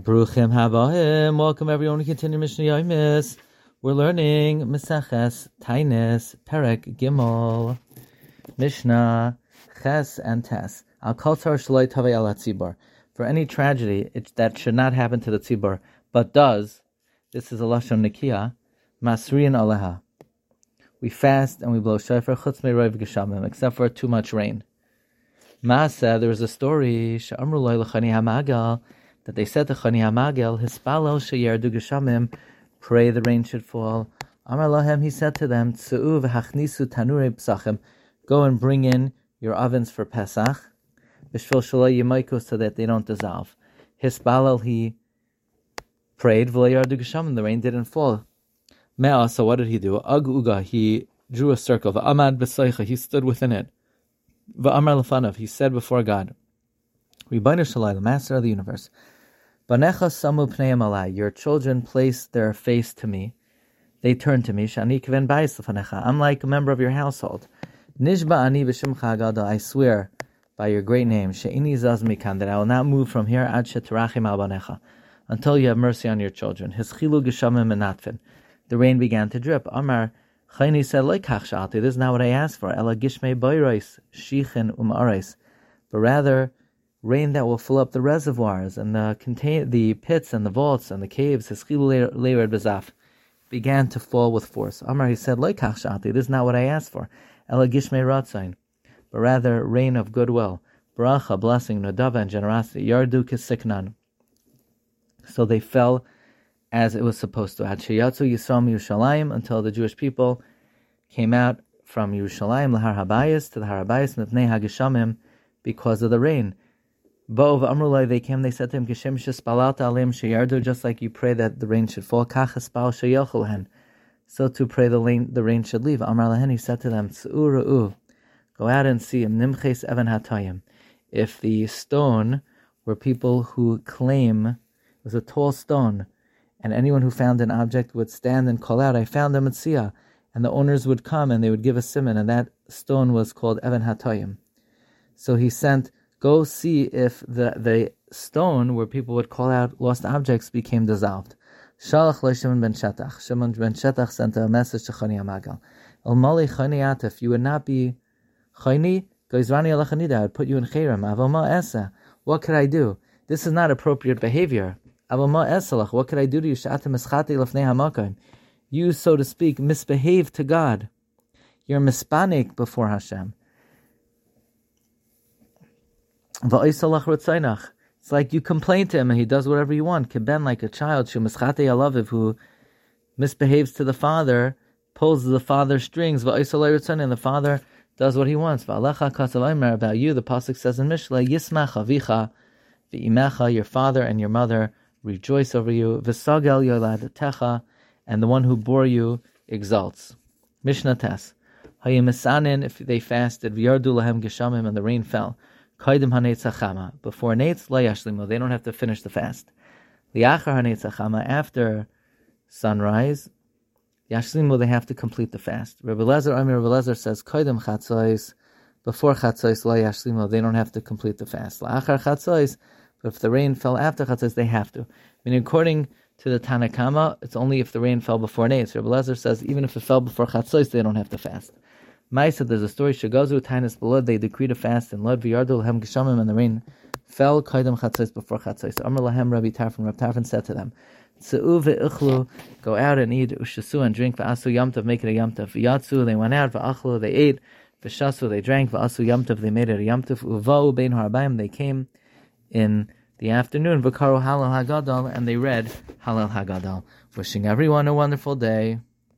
Bruchim Habahim. Welcome everyone to continue Mishnah Yomis. We're learning Meseches Taanis Perek Gimel Mishnah Ches and Tes. Al Kotar Shaloi Tavei Al Tzibor. For any tragedy it, that should not happen to the tzibor, but does, this is a lashon nikia, masrian aleha. We fast and we blow shofar chutz me'roiv geshamim, except for too much rain. Masa, there was a story, she'amru loy l'chani hamagal, that they said to Chani Hamagel, Hispalel sheyerdu geshamim, pray the rain should fall. Amar lahem, he said to them, Tzu'u v'hachnisu tanure psachim, go and bring in your ovens for Pesach, b'shvil shaloi yimayku, so that they don't dissolve. Hispalel, he prayed, v'layerdu geshamim, the rain didn't fall. Me'ah, so what did he do? Ag uga, he drew a circle, v'amad b'soicha, he stood within it. V'amar lefanav, he said before God, Rebbeinu Shalai, the Master of the Universe, Banecha samu pneim alai. Your children place their face to me. They turn to me. Shani kven bayis I'm like a member of your household. Nishba ani b'shimcha agada. I swear by your great name, she'ini zaz mikan, that I will not move from here ad shetarachim al banecha, until you have mercy on your children. Hischilu geshamim menatfin. The rain began to drip. Amar Chayni said, like This is not what I asked for. Ela gishmei boirois, shichin um But rather, rain that will fill up the reservoirs and the contain the pits and the vaults and the caves. Began to fall with force. Amar he said, Shati, This is not what I asked for. Ela gishmei ratzain, but rather rain of goodwill, bracha, blessing, nadava, and generosity. Yardu kisiknan. So they fell as it was supposed to. Hadshiyatzu Yisrael Yerushalayim until the Jewish people came out from Yerushalayim lahar habayis to the Harabayis mipnei hagishamim because of the rain. Bo'ov Amrulai, they came, they said to him, Kishem Shespalata Alim just like you pray that the rain should fall, Kach Espal. So to pray the rain, the rain should leave. Amar Lahen, he said to them, go out and see him, Nimches Evan Hatayim. If the stone were people who claim it was a tall stone, and anyone who found an object would stand and call out, I found a Mitzia, and the owners would come and they would give a simon, and that stone was called Evan Hatayim. So he sent go see if the, the stone where people would call out lost objects became dissolved. Shalach Shimon ben Shetach. Shimon ben Shetach sent a message to Chani Amagal. El Mali Chani Atif, you would not be Chani, Goizrani Alachanida, I would put you in Chayram. Avoma Esa. What could I do? This is not appropriate behavior. Avoma Esalach, what could I do to you? Shatim Eschati Lefnei Hamakayim. You, so to speak, misbehave to God. You're mispanik before Hashem. It's like you complain to him and he does whatever you want. Keben, like a child, who misbehaves to the father, pulls the father's strings, and the father does what he wants. About you, the pasuk says in Mishle, Yismach avicha, v'imecha, your father and your mother rejoice over you. And the one who bore you exalts. Mishnah Tes. If they fasted, v'yardu geshamim, and the rain fell. Kaidim. Before netz layashlimu, they don't have to finish the fast. Liachar hanetzachama, after sunrise, yashlimu, they have to complete the fast. Rabbi Lezer, Rabbi Lezer says, Kaidim chatzos, before chatzos layashlimu, they don't have to complete the fast. Liachar chatzos, but if the rain fell after chatzos, they have to. I mean, according to the Tanakama, it's only if the rain fell before netz. Rabbi Lezer says, even if it fell before chatzos, they don't have to fast. Maisa, there's a story, Shagazu Tainus b'Lod, they decreed a fast, and Lod V'yardul Hem Geshamim, and the rain fell Kaidam Chatzais before Chatzais. Amr Lahem Rabbi Tarfon, Rabbi Tarfon said to them, go out and eat, ushasu and drink, v'asu yamtav, make it a yamtav. V'yatsu, they went out, v'achlu, they ate, v'shasu, they drank, v'asu yamtav, they made it a yamtav, uva'u bein harbayim, they came in the afternoon, v'karu halal hagadol, and they read halal hagadol. Wishing everyone a wonderful day.